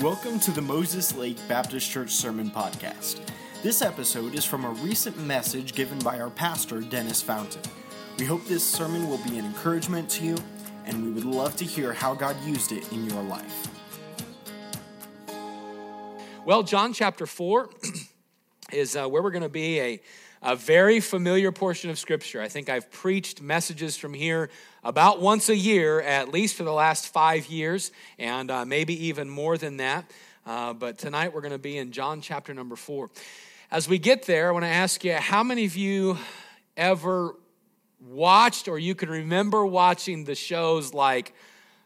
Welcome to the Moses Lake Baptist Church Sermon Podcast. This episode is from a recent message given by our pastor, Dennis Fountain. We hope this sermon will be an encouragement to you, and we would love to hear how God used it in your life. Well, John chapter 4 is uh, where we're going to be a, a very familiar portion of Scripture. I think I've preached messages from here about once a year, at least for the last five years, and uh, maybe even more than that. Uh, but tonight we're going to be in John chapter number four. As we get there, I want to ask you how many of you ever watched or you can remember watching the shows like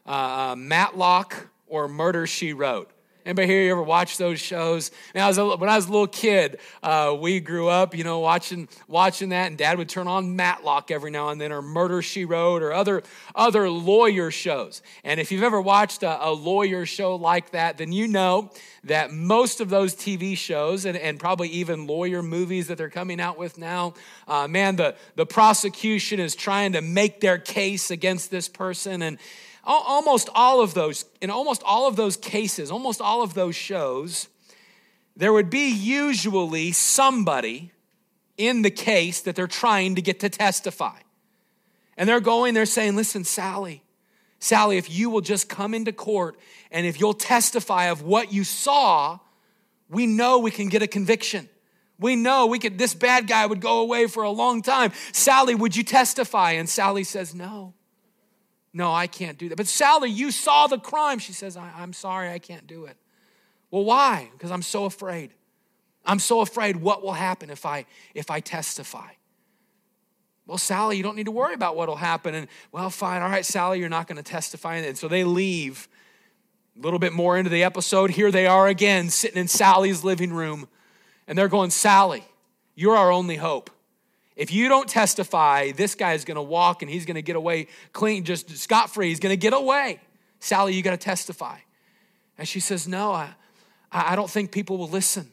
uh, uh Matlock or Murder She Wrote? Anybody here you ever watch those shows? When I was a, when I was a little kid, uh, we grew up, you know, watching watching that, and Dad would turn on Matlock every now and then, or Murder She Wrote, or other other lawyer shows. And if you've ever watched a, a lawyer show like that, then you know that most of those TV shows, and, and probably even lawyer movies that they're coming out with now, uh, man, the the prosecution is trying to make their case against this person, and almost all of those, in almost all of those cases, almost all of those shows, there would be usually somebody in the case that they're trying to get to testify. And they're going, they're saying, listen, Sally, Sally, if you will just come into court and if you'll testify of what you saw, we know we can get a conviction. We know we could, this bad guy would go away for a long time. Sally, would you testify? And Sally says, no. No, I can't do that. But Sally, you saw the crime. She says, I, am sorry, I can't do it. Well, why? Because I'm so afraid. I'm so afraid what will happen if I if I testify. Well, Sally, you don't need to worry about what will happen. And well, fine, all right, Sally, you're not going to testify. And so they leave. A little bit more into the episode, here they are again, sitting in Sally's living room. And they're going, Sally, you're our only hope. If you don't testify, this guy is going to walk and he's going to get away clean, just scot free. He's going to get away. Sally, you got to testify. And she says, No, I, I don't think people will listen.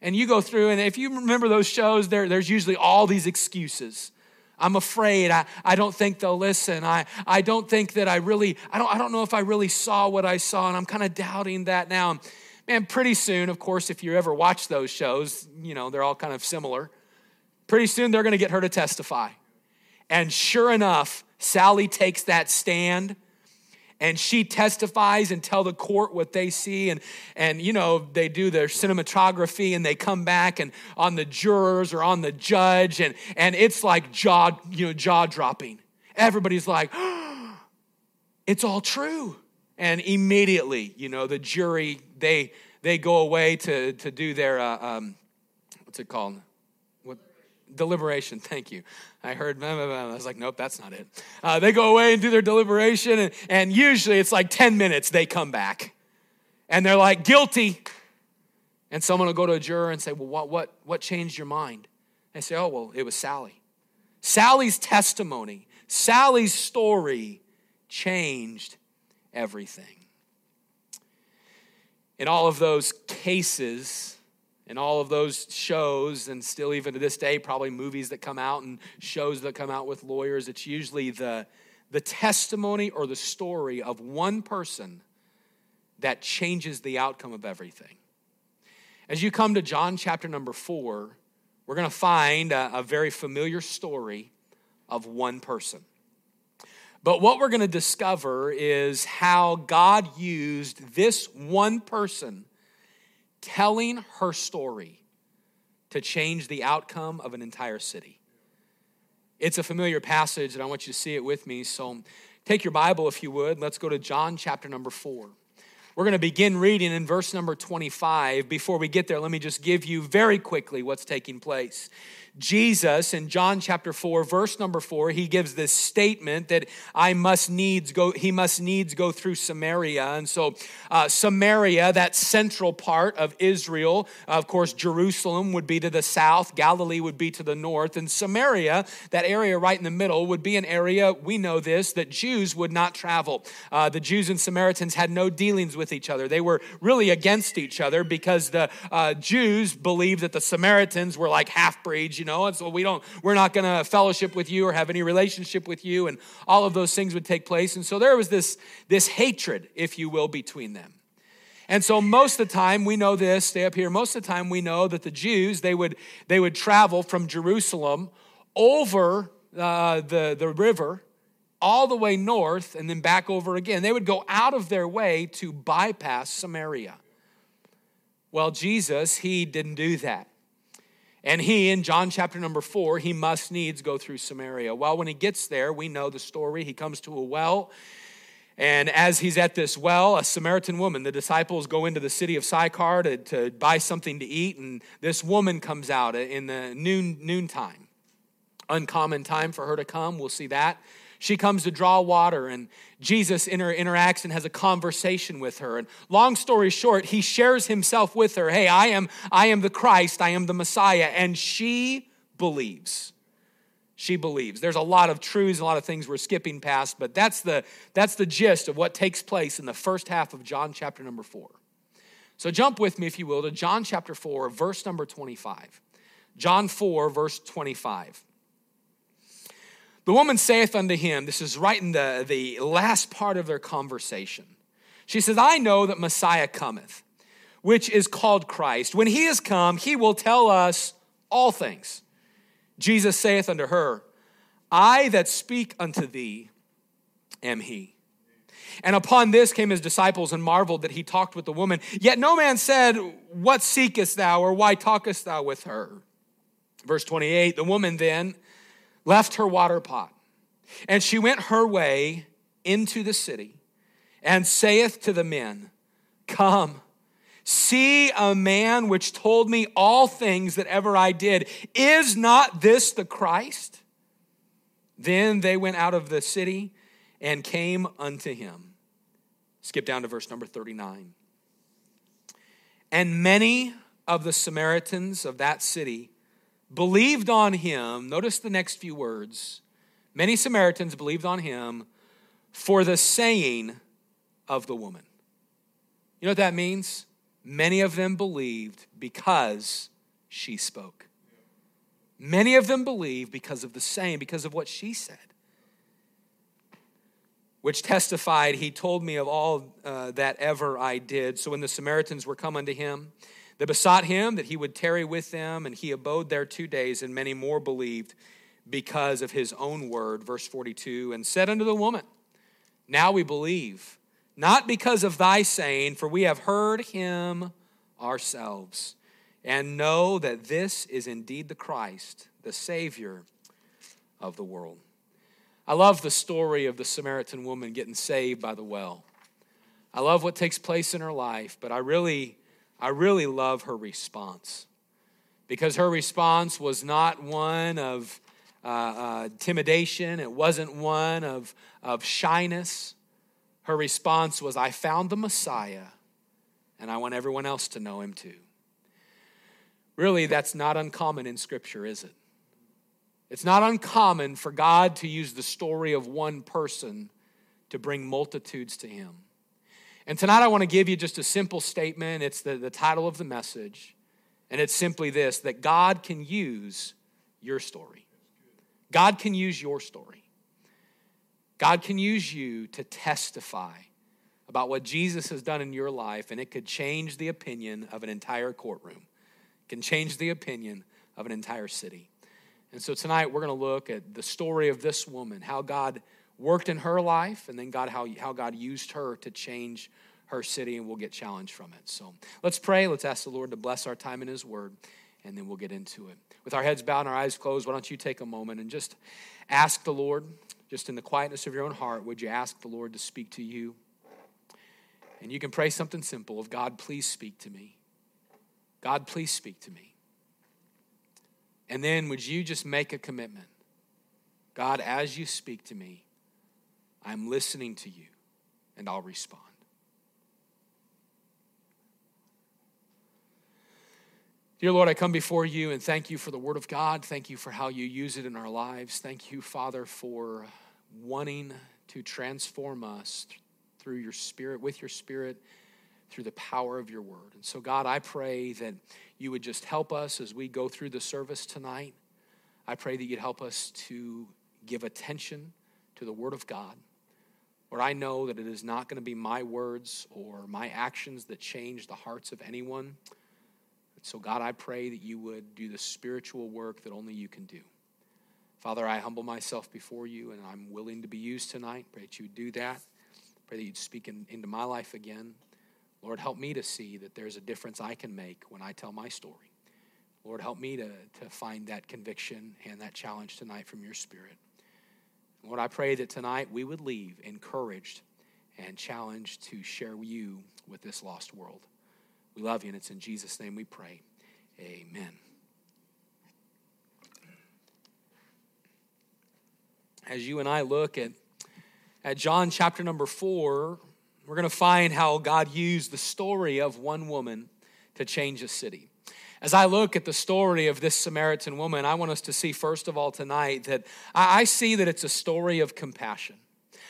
And you go through, and if you remember those shows, there, there's usually all these excuses. I'm afraid. I, I don't think they'll listen. I, I don't think that I really, I don't, I don't know if I really saw what I saw, and I'm kind of doubting that now. Man, pretty soon, of course, if you ever watch those shows, you know, they're all kind of similar. Pretty soon they're going to get her to testify. And sure enough, Sally takes that stand and she testifies and tell the court what they see and and you know they do their cinematography and they come back and on the jurors or on the judge and and it's like jaw you know jaw dropping. Everybody's like oh, it's all true. And immediately you know the jury they they go away to to do their uh, um, what's it called deliberation. Thank you. I heard, blah, blah, blah. I was like, nope, that's not it. Uh, they go away and do their deliberation, and, and usually it's like 10 minutes they come back. And they're like, guilty. And someone will go to a juror and say, well, what, what, what changed your mind? They say, oh, well, it was Sally. Sally's testimony, Sally's story changed everything. In all of those cases, and all of those shows, and still even to this day, probably movies that come out and shows that come out with lawyers, it's usually the, the testimony or the story of one person that changes the outcome of everything. As you come to John chapter number four, we're going to find a, a very familiar story of one person. But what we're going to discover is how God used this one person telling her story to change the outcome of an entire city. It's a familiar passage, and I want you to see it with me. So take your Bible, if you would. Let's go to John chapter number four. We're going to begin reading in verse number 25. Before we get there, let me just give you very quickly what's taking place. Jesus in John chapter 4 verse number 4 he gives this statement that I must needs go he must needs go through Samaria and so uh, Samaria that central part of Israel of course Jerusalem would be to the south Galilee would be to the north and Samaria that area right in the middle would be an area we know this that Jews would not travel uh, the Jews and Samaritans had no dealings with each other they were really against each other because the uh, Jews believed that the Samaritans were like half breeds you know, and so we don't, we're not going to fellowship with you or have any relationship with you, and all of those things would take place. And so there was this, this hatred, if you will, between them. And so most of the time we know this, stay up here, most of the time we know that the Jews, they would, they would travel from Jerusalem over uh, the, the river all the way north and then back over again. They would go out of their way to bypass Samaria. Well, Jesus, he didn't do that. And he, in John chapter number four, he must needs go through Samaria. Well, when he gets there, we know the story. He comes to a well. And as he's at this well, a Samaritan woman, the disciples go into the city of Sychar to, to buy something to eat, and this woman comes out in the noon noontime. Uncommon time for her to come. We'll see that. She comes to draw water, and Jesus inter- interacts and has a conversation with her. And long story short, he shares himself with her. Hey, I am, I am the Christ, I am the Messiah. And she believes. She believes. There's a lot of truths, a lot of things we're skipping past, but that's the, that's the gist of what takes place in the first half of John chapter number four. So jump with me, if you will, to John chapter 4, verse number 25. John 4, verse 25. The woman saith unto him, this is right in the, the last part of their conversation. She says, I know that Messiah cometh, which is called Christ. When he is come, he will tell us all things. Jesus saith unto her, I that speak unto thee am he. And upon this came his disciples and marveled that he talked with the woman. Yet no man said, What seekest thou, or why talkest thou with her? Verse 28 The woman then left her water pot, and she went her way into the city, and saith to the men, Come, see a man which told me all things that ever I did. Is not this the Christ? Then they went out of the city and came unto him. Skip down to verse number 39. And many of the Samaritans of that city believed on him. Notice the next few words. Many Samaritans believed on him for the saying of the woman. You know what that means? Many of them believed because she spoke. Many of them believed because of the saying, because of what she said, which testified, He told me of all uh, that ever I did. So when the Samaritans were come unto him, they besought him that he would tarry with them, and he abode there two days, and many more believed because of his own word. Verse 42 And said unto the woman, Now we believe, not because of thy saying, for we have heard him ourselves, and know that this is indeed the Christ, the Savior of the world. I love the story of the Samaritan woman getting saved by the well. I love what takes place in her life, but I really I really love her response because her response was not one of uh, uh, intimidation, it wasn't one of, of shyness. Her response was, I found the Messiah and I want everyone else to know him too. Really, that's not uncommon in Scripture, is it? It's not uncommon for God to use the story of one person to bring multitudes to him. And tonight I want to give you just a simple statement. It's the, the title of the message. And it's simply this that God can use your story. God can use your story. God can use you to testify about what Jesus has done in your life, and it could change the opinion of an entire courtroom, it can change the opinion of an entire city. And so tonight we're going to look at the story of this woman, how God worked in her life, and then God how, how God used her to change her city, and we'll get challenged from it. So let's pray. Let's ask the Lord to bless our time in His Word, and then we'll get into it. With our heads bowed and our eyes closed, why don't you take a moment and just ask the Lord, just in the quietness of your own heart, would you ask the Lord to speak to you? And you can pray something simple of God, please speak to me. God, please speak to me. And then would you just make a commitment? God, as you speak to me, I'm listening to you and I'll respond. Dear Lord, I come before you and thank you for the Word of God. Thank you for how you use it in our lives. Thank you, Father, for wanting to transform us through your Spirit, with your Spirit, through the power of your Word. And so, God, I pray that you would just help us as we go through the service tonight. I pray that you'd help us to give attention to the Word of God. Lord, I know that it is not going to be my words or my actions that change the hearts of anyone. So, God, I pray that you would do the spiritual work that only you can do. Father, I humble myself before you and I'm willing to be used tonight. Pray that you would do that. Pray that you'd speak in, into my life again. Lord, help me to see that there's a difference I can make when I tell my story. Lord, help me to, to find that conviction and that challenge tonight from your spirit. Lord, I pray that tonight we would leave encouraged and challenged to share you with this lost world. We love you, and it's in Jesus' name we pray. Amen. as you and I look at, at John chapter number four, we're going to find how God used the story of one woman to change a city. As I look at the story of this Samaritan woman, I want us to see, first of all, tonight, that I see that it's a story of compassion.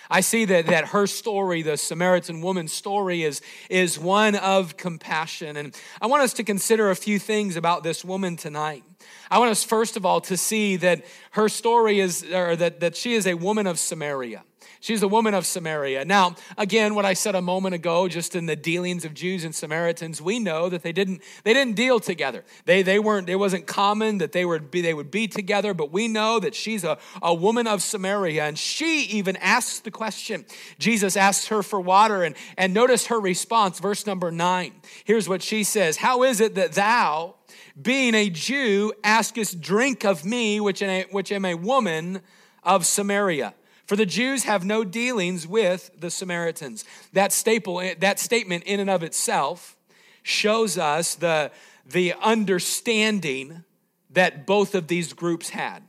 I see that, that her story, the Samaritan woman's story, is, is one of compassion. And I want us to consider a few things about this woman tonight. I want us, first of all, to see that her story is, or that, that she is a woman of Samaria. She's a woman of Samaria. Now, again, what I said a moment ago, just in the dealings of Jews and Samaritans, we know that they didn't they didn't deal together. They they weren't it wasn't common that they would be they would be together, but we know that she's a, a woman of Samaria, and she even asks the question. Jesus asks her for water, and, and notice her response, verse number nine. Here's what she says: How is it that thou, being a Jew, askest drink of me, which a, which am a woman of Samaria? For the Jews have no dealings with the Samaritans. That, staple, eh, that statement, in and of itself, shows us the, the understanding that both of these groups had.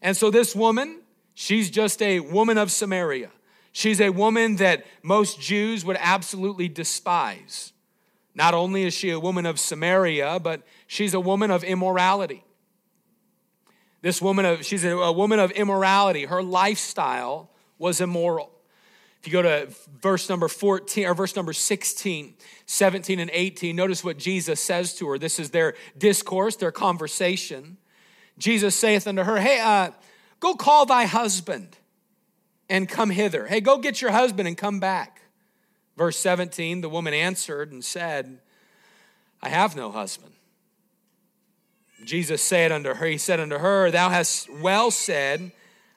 And so, this woman, she's just a woman of Samaria. She's a woman that most Jews would absolutely despise. Not only is she a woman of Samaria, but she's a woman of immorality. This woman of she's a, woman of immorality. Her lifestyle was immoral. If you go to verse number 14 or verse number 16, 17 and 18, notice what Jesus says to her. This is their discourse, their conversation. Jesus saith unto her, Hey, uh, go call thy husband and come hither. Hey, go get your husband and come back. Verse 17, the woman answered and said, I have no husband. Jesus said unto her, He said unto her, Thou hast well said,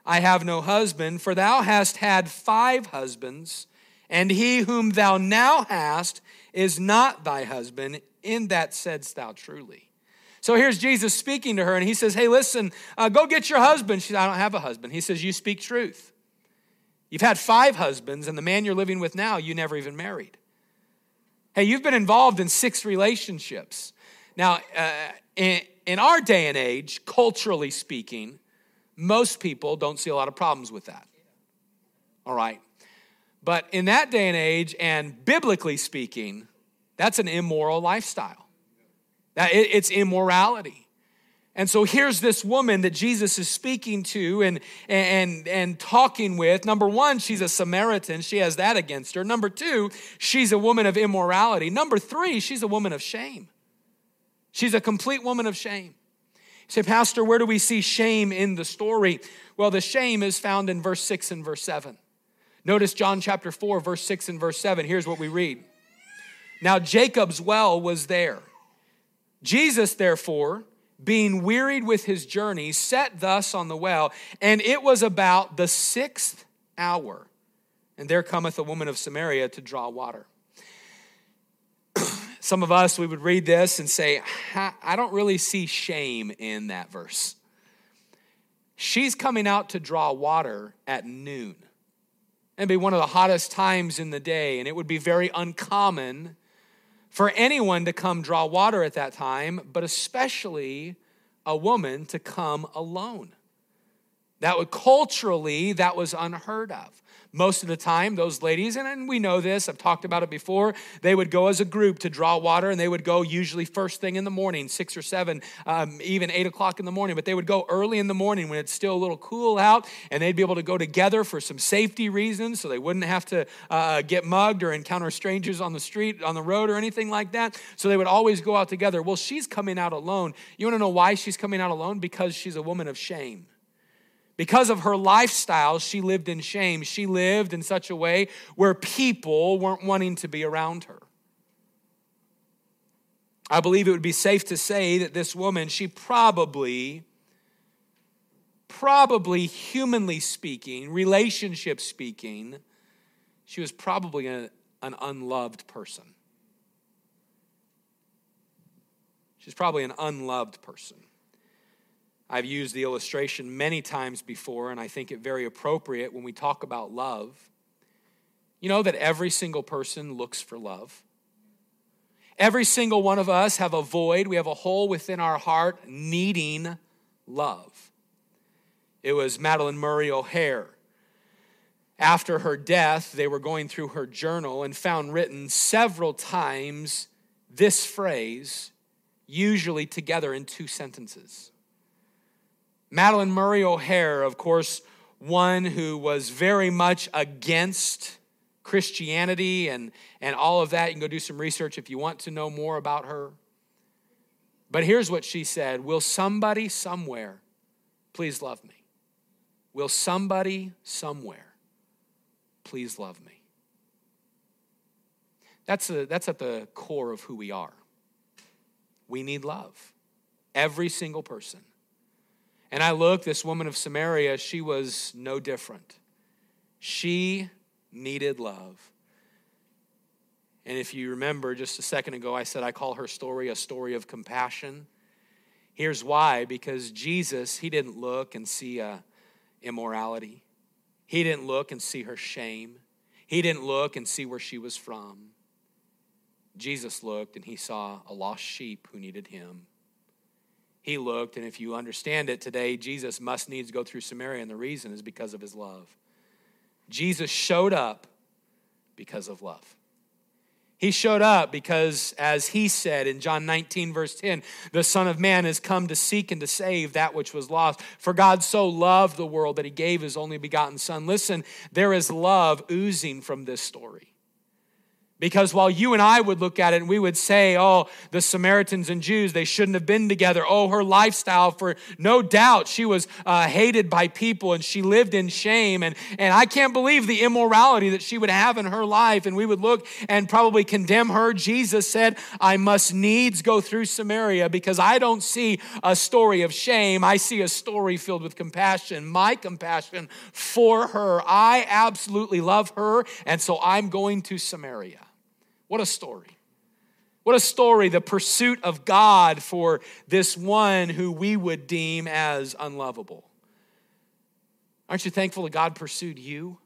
I have no husband, for thou hast had five husbands, and he whom thou now hast is not thy husband. In that saidst thou truly. So here's Jesus speaking to her, and he says, Hey, listen, uh, go get your husband. She says, I don't have a husband. He says, You speak truth. You've had five husbands, and the man you're living with now, you never even married. Hey, you've been involved in six relationships. Now, uh, in, in our day and age, culturally speaking, most people don't see a lot of problems with that. All right. But in that day and age, and biblically speaking, that's an immoral lifestyle. That it's immorality. And so here's this woman that Jesus is speaking to and, and, and talking with. Number one, she's a Samaritan. She has that against her. Number two, she's a woman of immorality. Number three, she's a woman of shame. She's a complete woman of shame. You say, Pastor, where do we see shame in the story? Well, the shame is found in verse 6 and verse 7. Notice John chapter 4, verse 6 and verse 7. Here's what we read. Now, Jacob's well was there. Jesus, therefore, being wearied with his journey, sat thus on the well, and it was about the sixth hour. And there cometh a woman of Samaria to draw water. Some of us, we would read this and say, I don't really see shame in that verse. She's coming out to draw water at noon. It'd be one of the hottest times in the day, and it would be very uncommon for anyone to come draw water at that time, but especially a woman to come alone. That would culturally, that was unheard of. Most of the time, those ladies, and we know this, I've talked about it before, they would go as a group to draw water, and they would go usually first thing in the morning, six or seven, um, even eight o'clock in the morning. But they would go early in the morning when it's still a little cool out, and they'd be able to go together for some safety reasons, so they wouldn't have to uh, get mugged or encounter strangers on the street, on the road, or anything like that. So they would always go out together. Well, she's coming out alone. You want to know why she's coming out alone? Because she's a woman of shame Because of her lifestyle, she lived in shame. She lived in such a way where people weren't wanting to be around her. I believe it would be safe to say that this woman, she probably, probably humanly speaking, relationship speaking, she was probably a, an unloved person. She's probably an unloved person. I've used the illustration many times before, and I think it very appropriate when we talk about love. You know that every single person looks for love. Every single one of us have a void, we have a hole within our heart needing love. It was Madalyn Murray O'Hair. After her death, they were going through her journal and found written several times this phrase, usually together in two sentences. Madalyn Murray O'Hair, of course, one who was very much against Christianity and, and all of that. You can go do some research if you want to know more about her. But here's what she said Will somebody somewhere please love me? Will somebody somewhere please love me? That's, a, that's at the core of who we are. We need love. Every single person. And I look, this woman of Samaria, she was no different. She needed love. And if you remember just a second ago, I said I call her story a story of compassion. Here's why because Jesus, he didn't look and see a immorality, he didn't look and see her shame, he didn't look and see where she was from. Jesus looked and he saw a lost sheep who needed him he looked, and if you understand it today, Jesus must needs go through Samaria, and the reason is because of his love. Jesus showed up because of love. He showed up because, as he said in John 19, verse 10, the Son of Man has come to seek and to save that which was lost. For God so loved the world that he gave his only begotten Son. Listen, there is love oozing from this story. Because while you and I would look at it and we would say, oh, the Samaritans and Jews, they shouldn't have been together. Oh, her lifestyle, for no doubt she was uh, hated by people and she lived in shame. And, and I can't believe the immorality that she would have in her life. And we would look and probably condemn her. Jesus said, I must needs go through Samaria because I don't see a story of shame. I see a story filled with compassion, my compassion for her. I absolutely love her. And so I'm going to Samaria. What a story. What a story, the pursuit of God for this one who we would deem as unlovable. Aren't you thankful that God pursued you?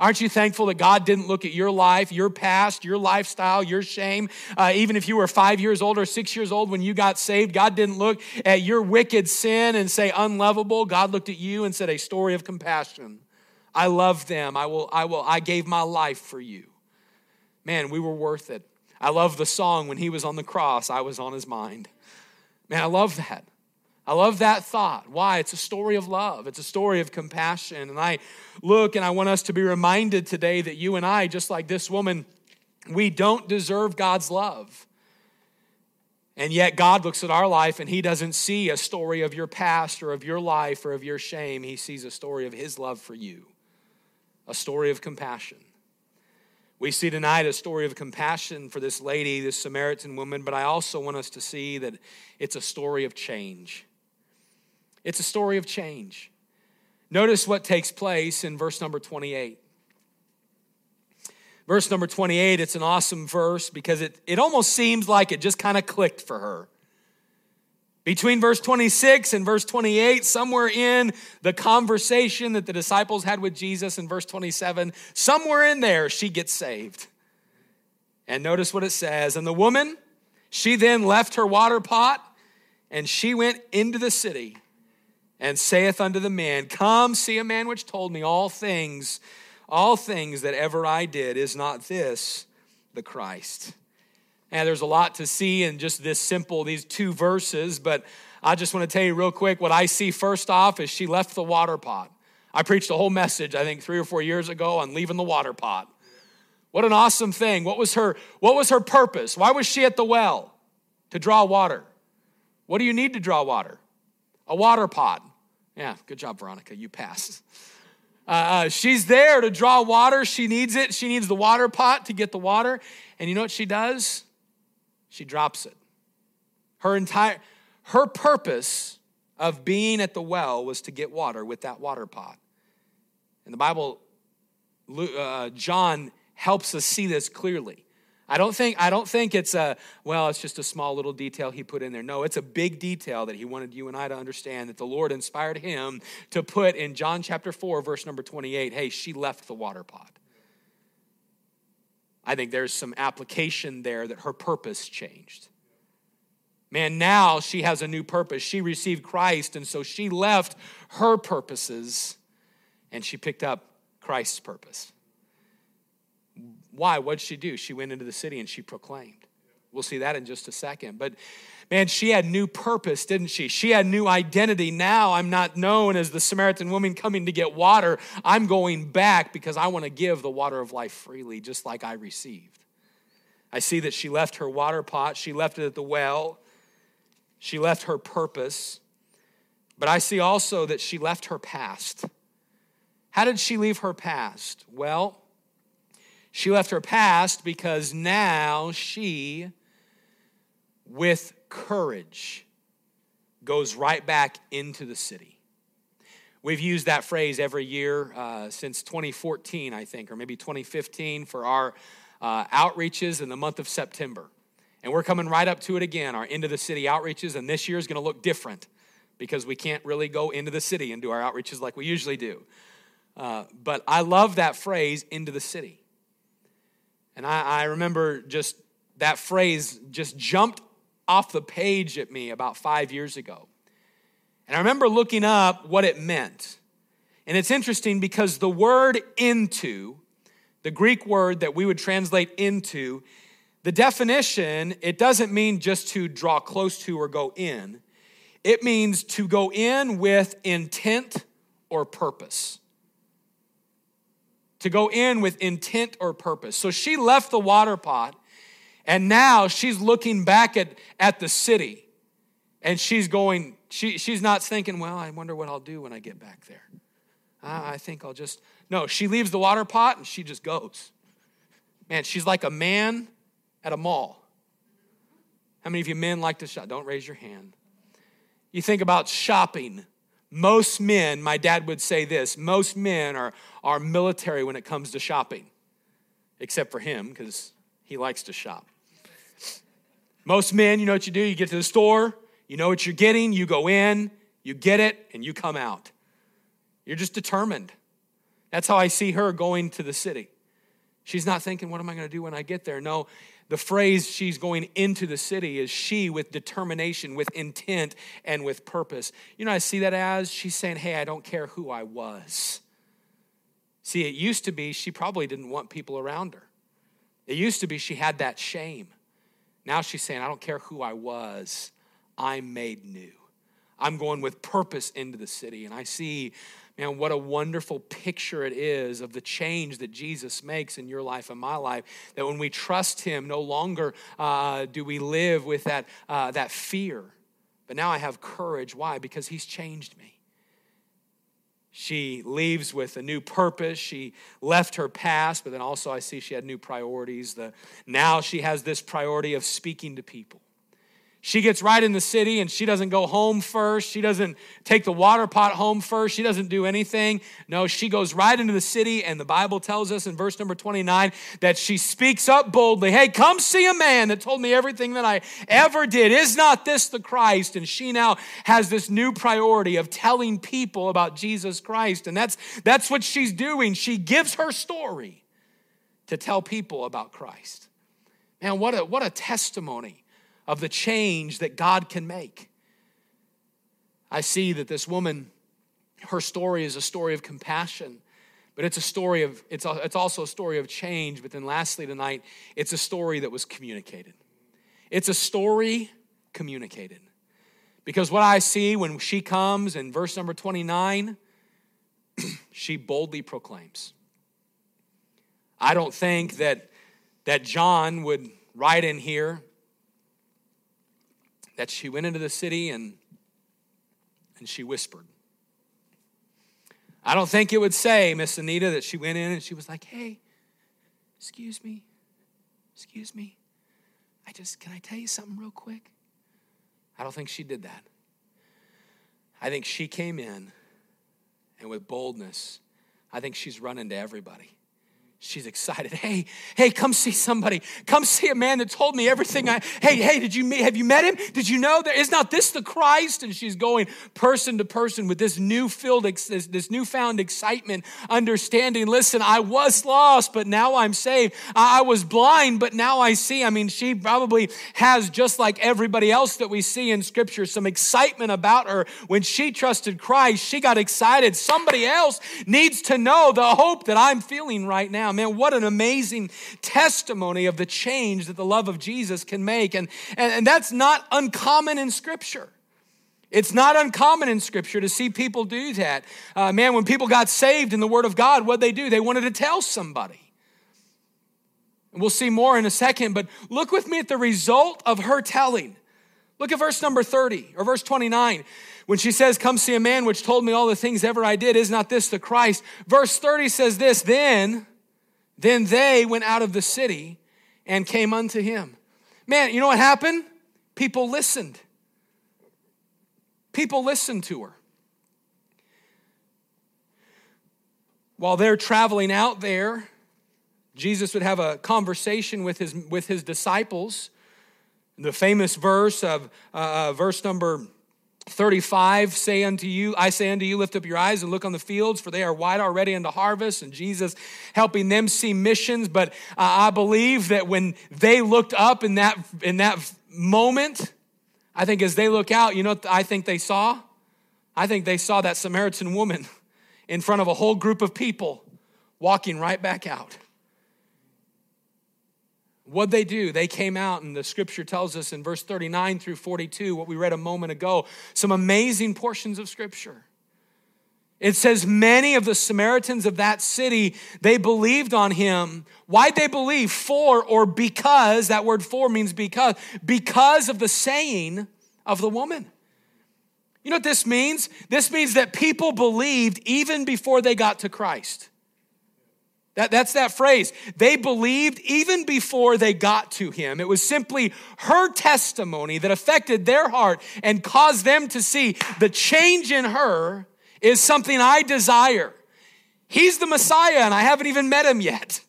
Aren't you thankful that God didn't look at your life, your past, your lifestyle, your shame? Uh, even if you were five years old or six years old when you got saved, God didn't look at your wicked sin and say unlovable. God looked at you and said a story of compassion. I love them. I will, I will, I gave my life for you man, we were worth it. I love the song when he was on the cross, I was on his mind. Man, I love that. I love that thought. Why? It's a story of love, it's a story of compassion. And I look and I want us to be reminded today that you and I, just like this woman, we don't deserve God's love. And yet, God looks at our life and He doesn't see a story of your past or of your life or of your shame. He sees a story of His love for you, a story of compassion. We see tonight a story of compassion for this lady, this Samaritan woman, but I also want us to see that it's a story of change. It's a story of change. Notice what takes place in verse number 28. Verse number 28, it's an awesome verse because it, it almost seems like it just kind of clicked for her. Between verse 26 and verse 28, somewhere in the conversation that the disciples had with Jesus in verse 27, somewhere in there, she gets saved. And notice what it says. And the woman, she then left her water pot and she went into the city and saith unto the man, Come, see a man which told me all things, all things that ever I did. Is not this the Christ? And there's a lot to see in just this simple, these two verses, but I just want to tell you real quick what I see first off is she left the water pot. I preached a whole message, I think three or four years ago, on leaving the water pot. What an awesome thing. What was her, what was her purpose? Why was she at the well? To draw water. What do you need to draw water? A water pot. Yeah, good job, Veronica. You passed. Uh, uh, she's there to draw water. She needs it. She needs the water pot to get the water. And you know what she does? She drops it. Her entire her purpose of being at the well was to get water with that water pot. And the Bible, uh, John helps us see this clearly. I don't think I don't think it's a well, it's just a small little detail he put in there. No, it's a big detail that he wanted you and I to understand that the Lord inspired him to put in John chapter 4 verse number 28, hey, she left the water pot. I think there's some application there that her purpose changed. Man, now she has a new purpose. She received Christ, and so she left her purposes and she picked up Christ's purpose. Why? What did she do? She went into the city and she proclaimed. We'll see that in just a second. But man, she had new purpose, didn't she? She had new identity. Now I'm not known as the Samaritan woman coming to get water. I'm going back because I want to give the water of life freely, just like I received. I see that she left her water pot, she left it at the well, she left her purpose. But I see also that she left her past. How did she leave her past? Well, she left her past because now she, with courage, goes right back into the city. We've used that phrase every year uh, since 2014, I think, or maybe 2015 for our uh, outreaches in the month of September. And we're coming right up to it again, our into the city outreaches, and this year is going to look different because we can't really go into the city and do our outreaches like we usually do. Uh, but I love that phrase, into the city. And I, I remember just that phrase just jumped off the page at me about five years ago. And I remember looking up what it meant. And it's interesting because the word into, the Greek word that we would translate into, the definition, it doesn't mean just to draw close to or go in. It means to go in with intent or purpose to go in with intent or purpose. So she left the water pot and now she's looking back at, at the city and she's going, she, she's not thinking, well, I wonder what I'll do when I get back there. I, I think I'll just, no, she leaves the water pot and she just goes. Man, she's like a man at a mall. How many of you men like to shop? Don't raise your hand. You think about shopping most men, my dad would say this, most men are, are military when it comes to shopping, except for him, because he likes to shop. Most men, you know what you do? You get to the store, you know what you're getting, you go in, you get it, and you come out. You're just determined. That's how I see her going to the city. She's not thinking, what am I going to do when I get there? No, the phrase she's going into the city is she with determination, with intent, and with purpose. You know, I see that as she's saying, Hey, I don't care who I was. See, it used to be she probably didn't want people around her. It used to be she had that shame. Now she's saying, I don't care who I was, I'm made new. I'm going with purpose into the city. And I see Man, what a wonderful picture it is of the change that Jesus makes in your life and my life. That when we trust Him, no longer uh, do we live with that, uh, that fear. But now I have courage. Why? Because He's changed me. She leaves with a new purpose. She left her past, but then also I see she had new priorities. The, now she has this priority of speaking to people. She gets right in the city and she doesn't go home first. She doesn't take the water pot home first. She doesn't do anything. No, she goes right into the city, and the Bible tells us in verse number 29 that she speaks up boldly Hey, come see a man that told me everything that I ever did. Is not this the Christ? And she now has this new priority of telling people about Jesus Christ. And that's, that's what she's doing. She gives her story to tell people about Christ. Man, what a, what a testimony of the change that God can make. I see that this woman, her story is a story of compassion, but it's a story of, it's, a, it's also a story of change. But then lastly tonight, it's a story that was communicated. It's a story communicated. Because what I see when she comes in verse number 29, she boldly proclaims. I don't think that, that John would write in here that she went into the city and, and she whispered. I don't think it would say, Miss Anita, that she went in and she was like, hey, excuse me, excuse me. I just, can I tell you something real quick? I don't think she did that. I think she came in and with boldness, I think she's running to everybody. She's excited. Hey, hey, come see somebody. Come see a man that told me everything. I hey, hey, did you meet? Have you met him? Did you know that is not this the Christ? And she's going person to person with this new filled, this, this newfound excitement, understanding. Listen, I was lost, but now I'm saved. I was blind, but now I see. I mean, she probably has just like everybody else that we see in Scripture, some excitement about her when she trusted Christ. She got excited. Somebody else needs to know the hope that I'm feeling right now now. Man, what an amazing testimony of the change that the love of Jesus can make. And, and, and that's not uncommon in Scripture. It's not uncommon in Scripture to see people do that. Uh, man, when people got saved in the Word of God, what they do? They wanted to tell somebody. And we'll see more in a second, but look with me at the result of her telling. Look at verse number 30 or verse 29. When she says, Come see a man which told me all the things ever I did, is not this the Christ? Verse 30 says this Then then they went out of the city and came unto him. Man, you know what happened? People listened. People listened to her. While they're traveling out there, Jesus would have a conversation with his, with his disciples. The famous verse of uh, uh verse number 35 say unto you i say unto you lift up your eyes and look on the fields for they are white already unto harvest and jesus helping them see missions. But uh, i believe that when they looked up in that in that moment i think as they look out you know i think they saw? I think they saw that samaritan woman in front of a whole group of people walking right back out What'd they do? They came out, and the scripture tells us in verse 39 through 42, what we read a moment ago, some amazing portions of scripture. It says, Many of the Samaritans of that city, they believed on him. Why'd they believe? For or because, that word for means because, because of the saying of the woman. You know what this means? This means that people believed even before they got to Christ. That, that's that phrase. They believed even before they got to him. It was simply her testimony that affected their heart and caused them to see the change in her is something I desire. He's the Messiah, and I haven't even met him yet.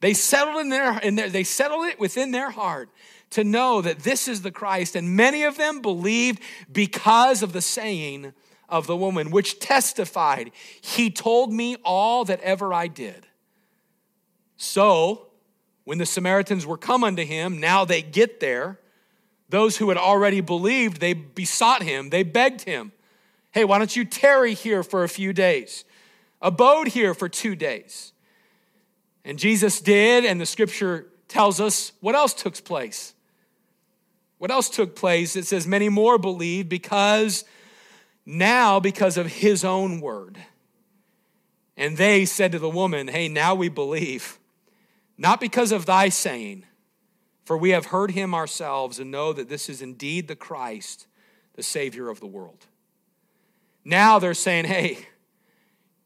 They settled in their, in their they settled it within their heart to know that this is the Christ, and many of them believed because of the saying of the woman, which testified, He told me all that ever I did. So, when the Samaritans were come unto him, now they get there. Those who had already believed, they besought him, they begged him, Hey, why don't you tarry here for a few days? Abode here for two days. And Jesus did, and the scripture tells us what else took place. What else took place? It says, Many more believed because now, because of his own word. And they said to the woman, Hey, now we believe not because of thy saying, for we have heard him ourselves and know that this is indeed the Christ, the Savior of the world. Now they're saying, hey,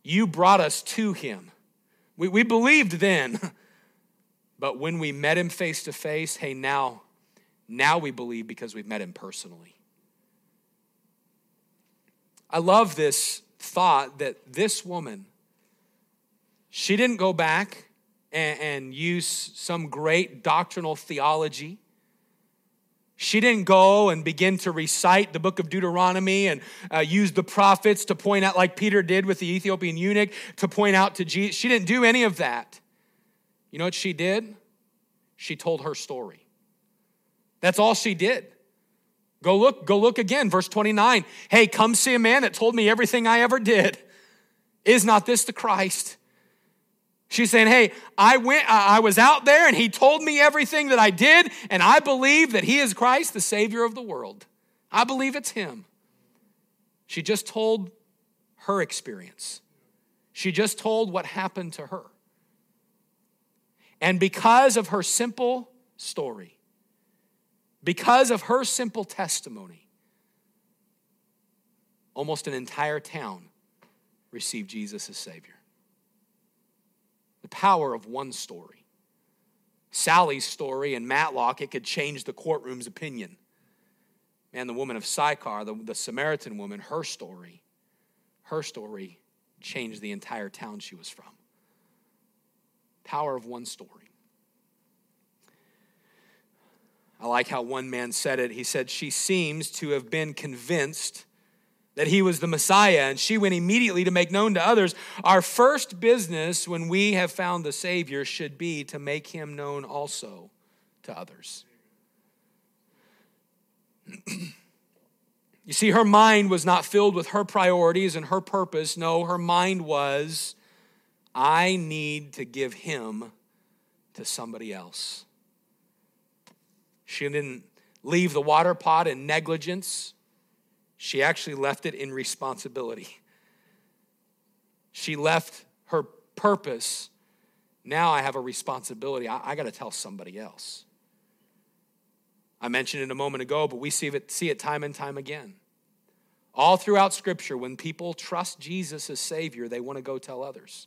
you brought us to him. We, we believed then, but when we met him face to face, hey, now, now we believe because we've met him personally. I love this thought that this woman, she didn't go back and, and use some great doctrinal theology. She didn't go and begin to recite the book of Deuteronomy and uh, use the prophets to point out, like Peter did with the Ethiopian eunuch, to point out to Jesus. She didn't do any of that. You know what she did? She told her story. That's all she did. Go look, go look again, verse 29. Hey, come see a man that told me everything I ever did. Is not this the Christ? She's saying, Hey, I went, uh, I was out there and he told me everything that I did, and I believe that he is Christ, the Savior of the world. I believe it's him. She just told her experience. She just told what happened to her. And because of her simple story, because of her simple testimony, almost an entire town received Jesus as Savior. Power of one story. Sally's story and Matlock, it could change the courtroom's opinion. Man, the woman of Sychar, the, the Samaritan woman, her story, her story changed the entire town she was from. Power of one story. I like how one man said it. He said, She seems to have been convinced that he was the Messiah, and she went immediately to make known to others. Our first business when we have found the Savior should be to make him known also to others. you see, her mind was not filled with her priorities and her purpose. No, her mind was, I need to give him to somebody else. She didn't leave the water pot in negligence. She actually left it in responsibility. She left her purpose. Now I have a responsibility. I, I got to tell somebody else. I mentioned it a moment ago, but we see it, see it time and time again. All throughout Scripture, when people trust Jesus as Savior, they want to go tell others.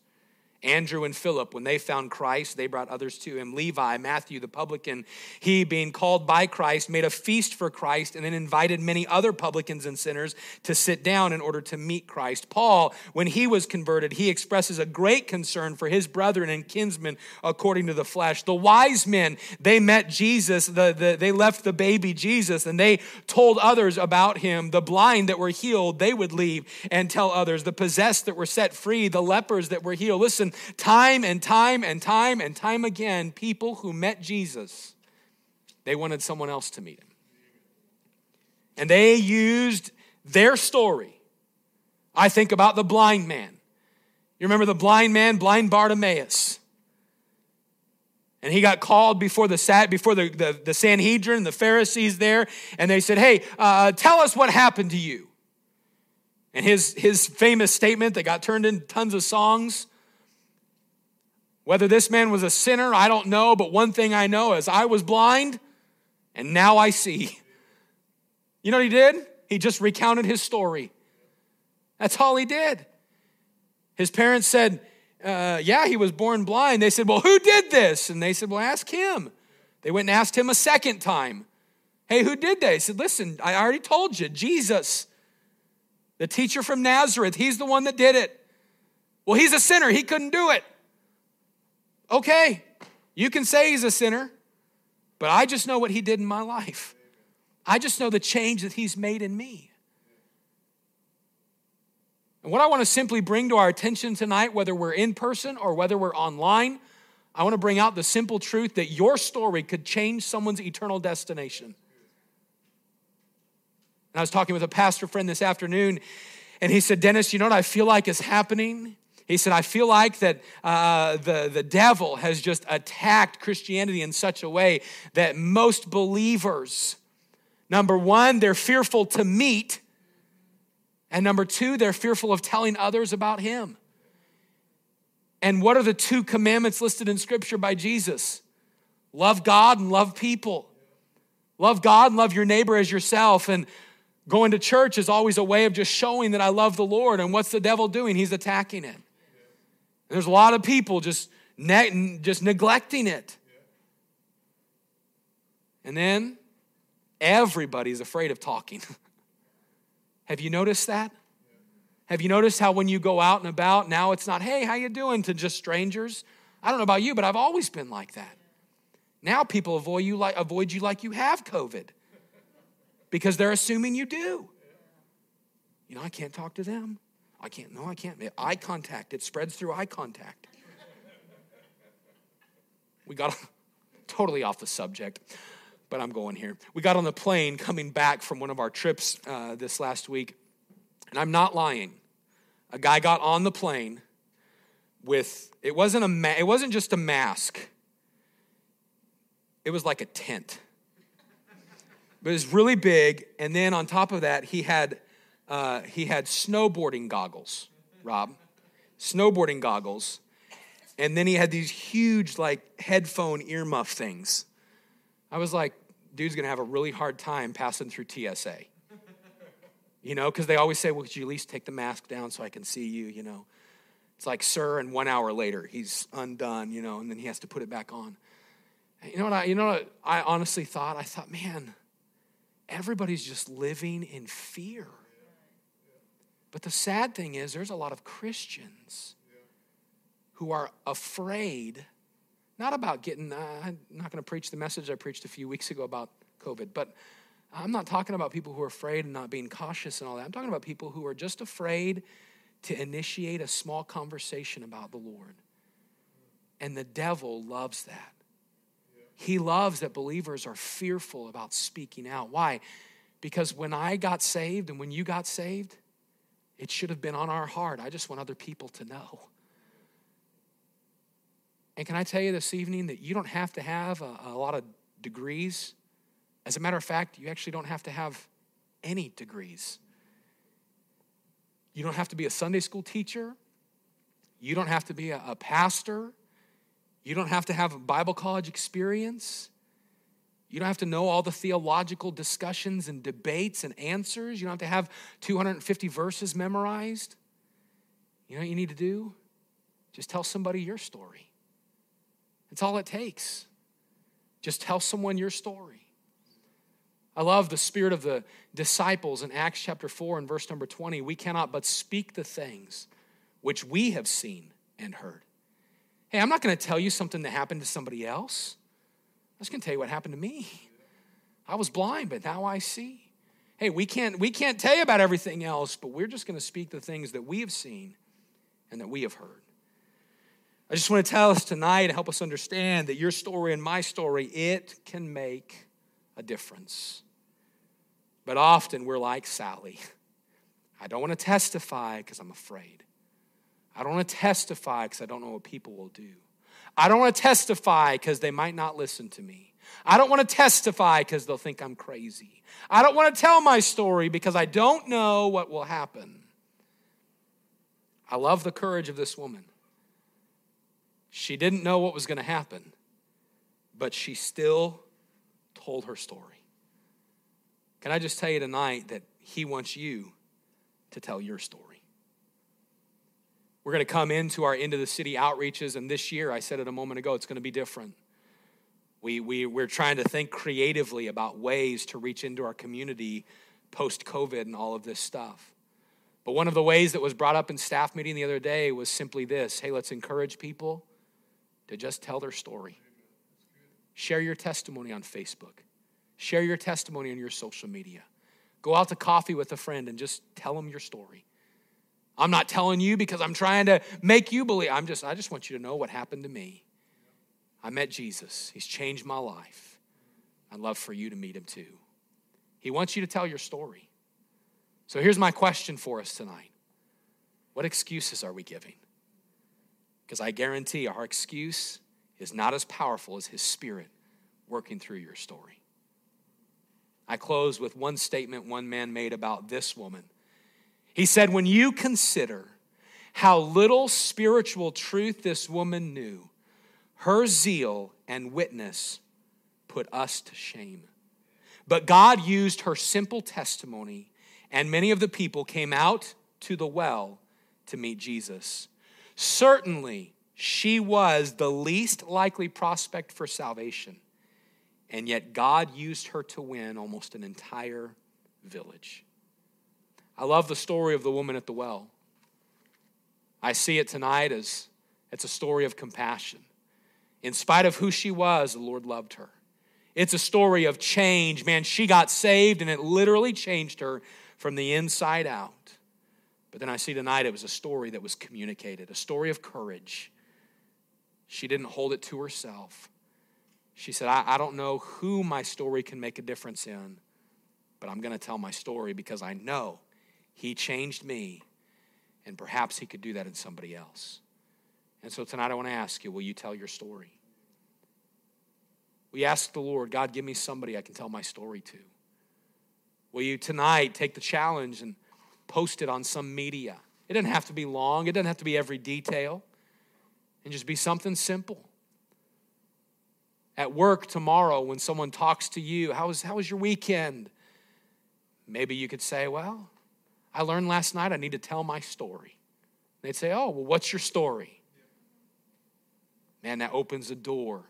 Andrew and Philip, when they found Christ, they brought others to him. Levi, Matthew, the publican, he, being called by Christ, made a feast for Christ and then invited many other publicans and sinners to sit down in order to meet Christ. Paul, when he was converted, he expresses a great concern for his brethren and kinsmen according to the flesh. The wise men, they met Jesus, the, the, they left the baby Jesus, and they told others about him. The blind that were healed, they would leave and tell others. The possessed that were set free, the lepers that were healed. Listen, time and time and time and time again, people who met Jesus, they wanted someone else to meet him. And they used their story. I think about the blind man. You remember the blind man, blind Bartimaeus? And he got called before the before the, the, the Sanhedrin, the Pharisees there, and they said, Hey, uh, tell us what happened to you. And his, his famous statement that got turned into tons of songs whether this man was a sinner, I don't know, but one thing I know is I was blind and now I see. You know what he did? He just recounted his story. That's all he did. His parents said, uh, Yeah, he was born blind. They said, Well, who did this? And they said, Well, ask him. They went and asked him a second time. Hey, who did that? He said, Listen, I already told you, Jesus, the teacher from Nazareth, he's the one that did it. Well, he's a sinner. He couldn't do it. Okay, you can say he's a sinner, but I just know what he did in my life. I just know the change that he's made in me. And what I want to simply bring to our attention tonight, whether we're in person or whether we're online, I want to bring out the simple truth that your story could change someone's eternal destination. And I was talking with a pastor friend this afternoon, and he said, Dennis, you know what I feel like is happening? He said, I feel like that uh, the, the devil has just attacked Christianity in such a way that most believers, number one, they're fearful to meet, and number two, they're fearful of telling others about him. And what are the two commandments listed in Scripture by Jesus? Love God and love people. Love God and love your neighbor as yourself. And going to church is always a way of just showing that I love the Lord. And what's the devil doing? He's attacking it. There's a lot of people just, ne- just neglecting it. And then everybody's afraid of talking. Have you noticed that? Have you noticed how when you go out and about, now it's not, hey, how you doing to just strangers? I don't know about you, but I've always been like that. Now people avoid you like, avoid you like you have COVID because they're assuming you do. You know, I can't talk to them. I can't, no, I can't. Eye contact, it spreads through eye contact. We got totally off the subject, but I'm going here. We got on the plane coming back from one of our trips uh, this last week, and I'm not lying. A guy got on the plane with it wasn't a ma- it wasn't just a mask. It was like a tent. But it was really big, and then on top of that, he had uh, he had snowboarding goggles, Rob, snowboarding goggles. And then he had these huge, like, headphone earmuff things. I was like, dude's gonna have a really hard time passing through TSA. You know, because they always say, well, could you at least take the mask down so I can see you, you know? It's like, sir, and one hour later, he's undone, you know, and then he has to put it back on. You know what I, you know what I honestly thought? I thought, man, everybody's just living in fear. But the sad thing is, there's a lot of Christians who are afraid, not about getting, uh, I'm not going to preach the message I preached a few weeks ago about COVID, but I'm not talking about people who are afraid and not being cautious and all that. I'm talking about people who are just afraid to initiate a small conversation about the Lord. And the devil loves that. He loves that believers are fearful about speaking out. Why? Because when I got saved and when you got saved, it should have been on our heart. I just want other people to know. And can I tell you this evening that you don't have to have a, a lot of degrees? As a matter of fact, you actually don't have to have any degrees. You don't have to be a Sunday school teacher. You don't have to be a, a pastor. You don't have to have a Bible college experience. You don't have to know all the theological discussions and debates and answers. You don't have to have 250 verses memorized. You know what you need to do? Just tell somebody your story. That's all it takes. Just tell someone your story. I love the spirit of the disciples in Acts chapter 4 and verse number 20. We cannot but speak the things which we have seen and heard. Hey, I'm not going to tell you something that happened to somebody else. Was going to tell you what happened to me. I was blind, but now I see. Hey, we can't, we can't tell you about everything else, but we're just going to speak the things that we have seen and that we have heard. I just want to tell us tonight and help us understand that your story and my story, it can make a difference. But often we're like Sally. I don't want to testify because I'm afraid. I don't want to testify because I don't know what people will do. I don't want to testify because they might not listen to me. I don't want to testify because they'll think I'm crazy. I don't want to tell my story because I don't know what will happen. I love the courage of this woman. She didn't know what was going to happen, but she still told her story. Can I just tell you tonight that He wants you to tell your story? We're going to come into our into the city outreaches, and this year, I said it a moment ago, it's going to be different. We, we, we're trying to think creatively about ways to reach into our community post COVID and all of this stuff. But one of the ways that was brought up in staff meeting the other day was simply this hey, let's encourage people to just tell their story. Share your testimony on Facebook, share your testimony on your social media. Go out to coffee with a friend and just tell them your story. I'm not telling you because I'm trying to make you believe. I'm just, I just want you to know what happened to me. I met Jesus. He's changed my life. I'd love for you to meet him too. He wants you to tell your story. So here's my question for us tonight What excuses are we giving? Because I guarantee our excuse is not as powerful as his spirit working through your story. I close with one statement one man made about this woman he said, When you consider how little spiritual truth this woman knew, her zeal and witness put us to shame. But God used her simple testimony, and many of the people came out to the well to meet Jesus. Certainly, she was the least likely prospect for salvation, and yet God used her to win almost an entire village. I love the story of the woman at the well. I see it tonight as it's a story of compassion. In spite of who she was, the Lord loved her. It's a story of change. Man, she got saved and it literally changed her from the inside out. But then I see tonight it was a story that was communicated, a story of courage. She didn't hold it to herself. She said, I, I don't know who my story can make a difference in, but I'm going to tell my story because I know he changed me, and perhaps He could do that in somebody else. And so tonight I want to ask you will you tell your story? We ask the Lord, God, give me somebody I can tell my story to. Will you tonight take the challenge and post it on some media? It doesn't have to be long, it doesn't have to be every detail, and just be something simple. At work tomorrow, when someone talks to you, how was, how was your weekend? Maybe you could say, Well, I learned last night I need to tell my story. They'd say, Oh, well, what's your story? Man, that opens a door.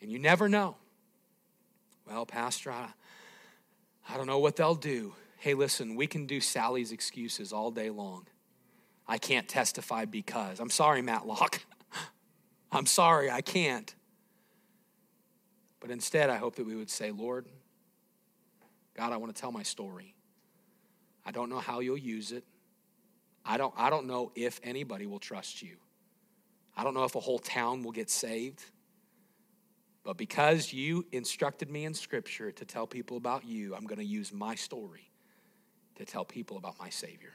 And you never know. Well, Pastor, I, I don't know what they'll do. Hey, listen, we can do Sally's excuses all day long. I can't testify because. I'm sorry, Matlock. I'm sorry, I can't. But instead, I hope that we would say, Lord, God, I want to tell my story. I don't know how you'll use it. I don't, I don't know if anybody will trust you. I don't know if a whole town will get saved. But because you instructed me in Scripture to tell people about you, I'm going to use my story to tell people about my Savior.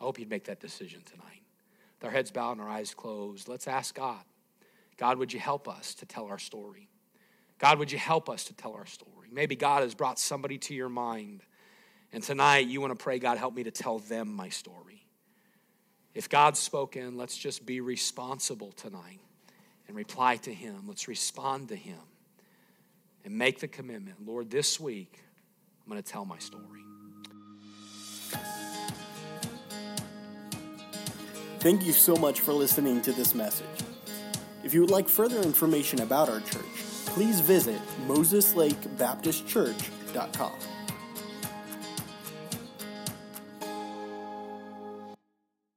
I hope you'd make that decision tonight. With our heads bowed and our eyes closed, let's ask God God, would you help us to tell our story? God, would you help us to tell our story? Maybe God has brought somebody to your mind, and tonight you want to pray, God, help me to tell them my story. If God's spoken, let's just be responsible tonight and reply to Him. Let's respond to Him and make the commitment Lord, this week I'm going to tell my story. Thank you so much for listening to this message. If you would like further information about our church, please visit MosesLakeBaptistChurch.com.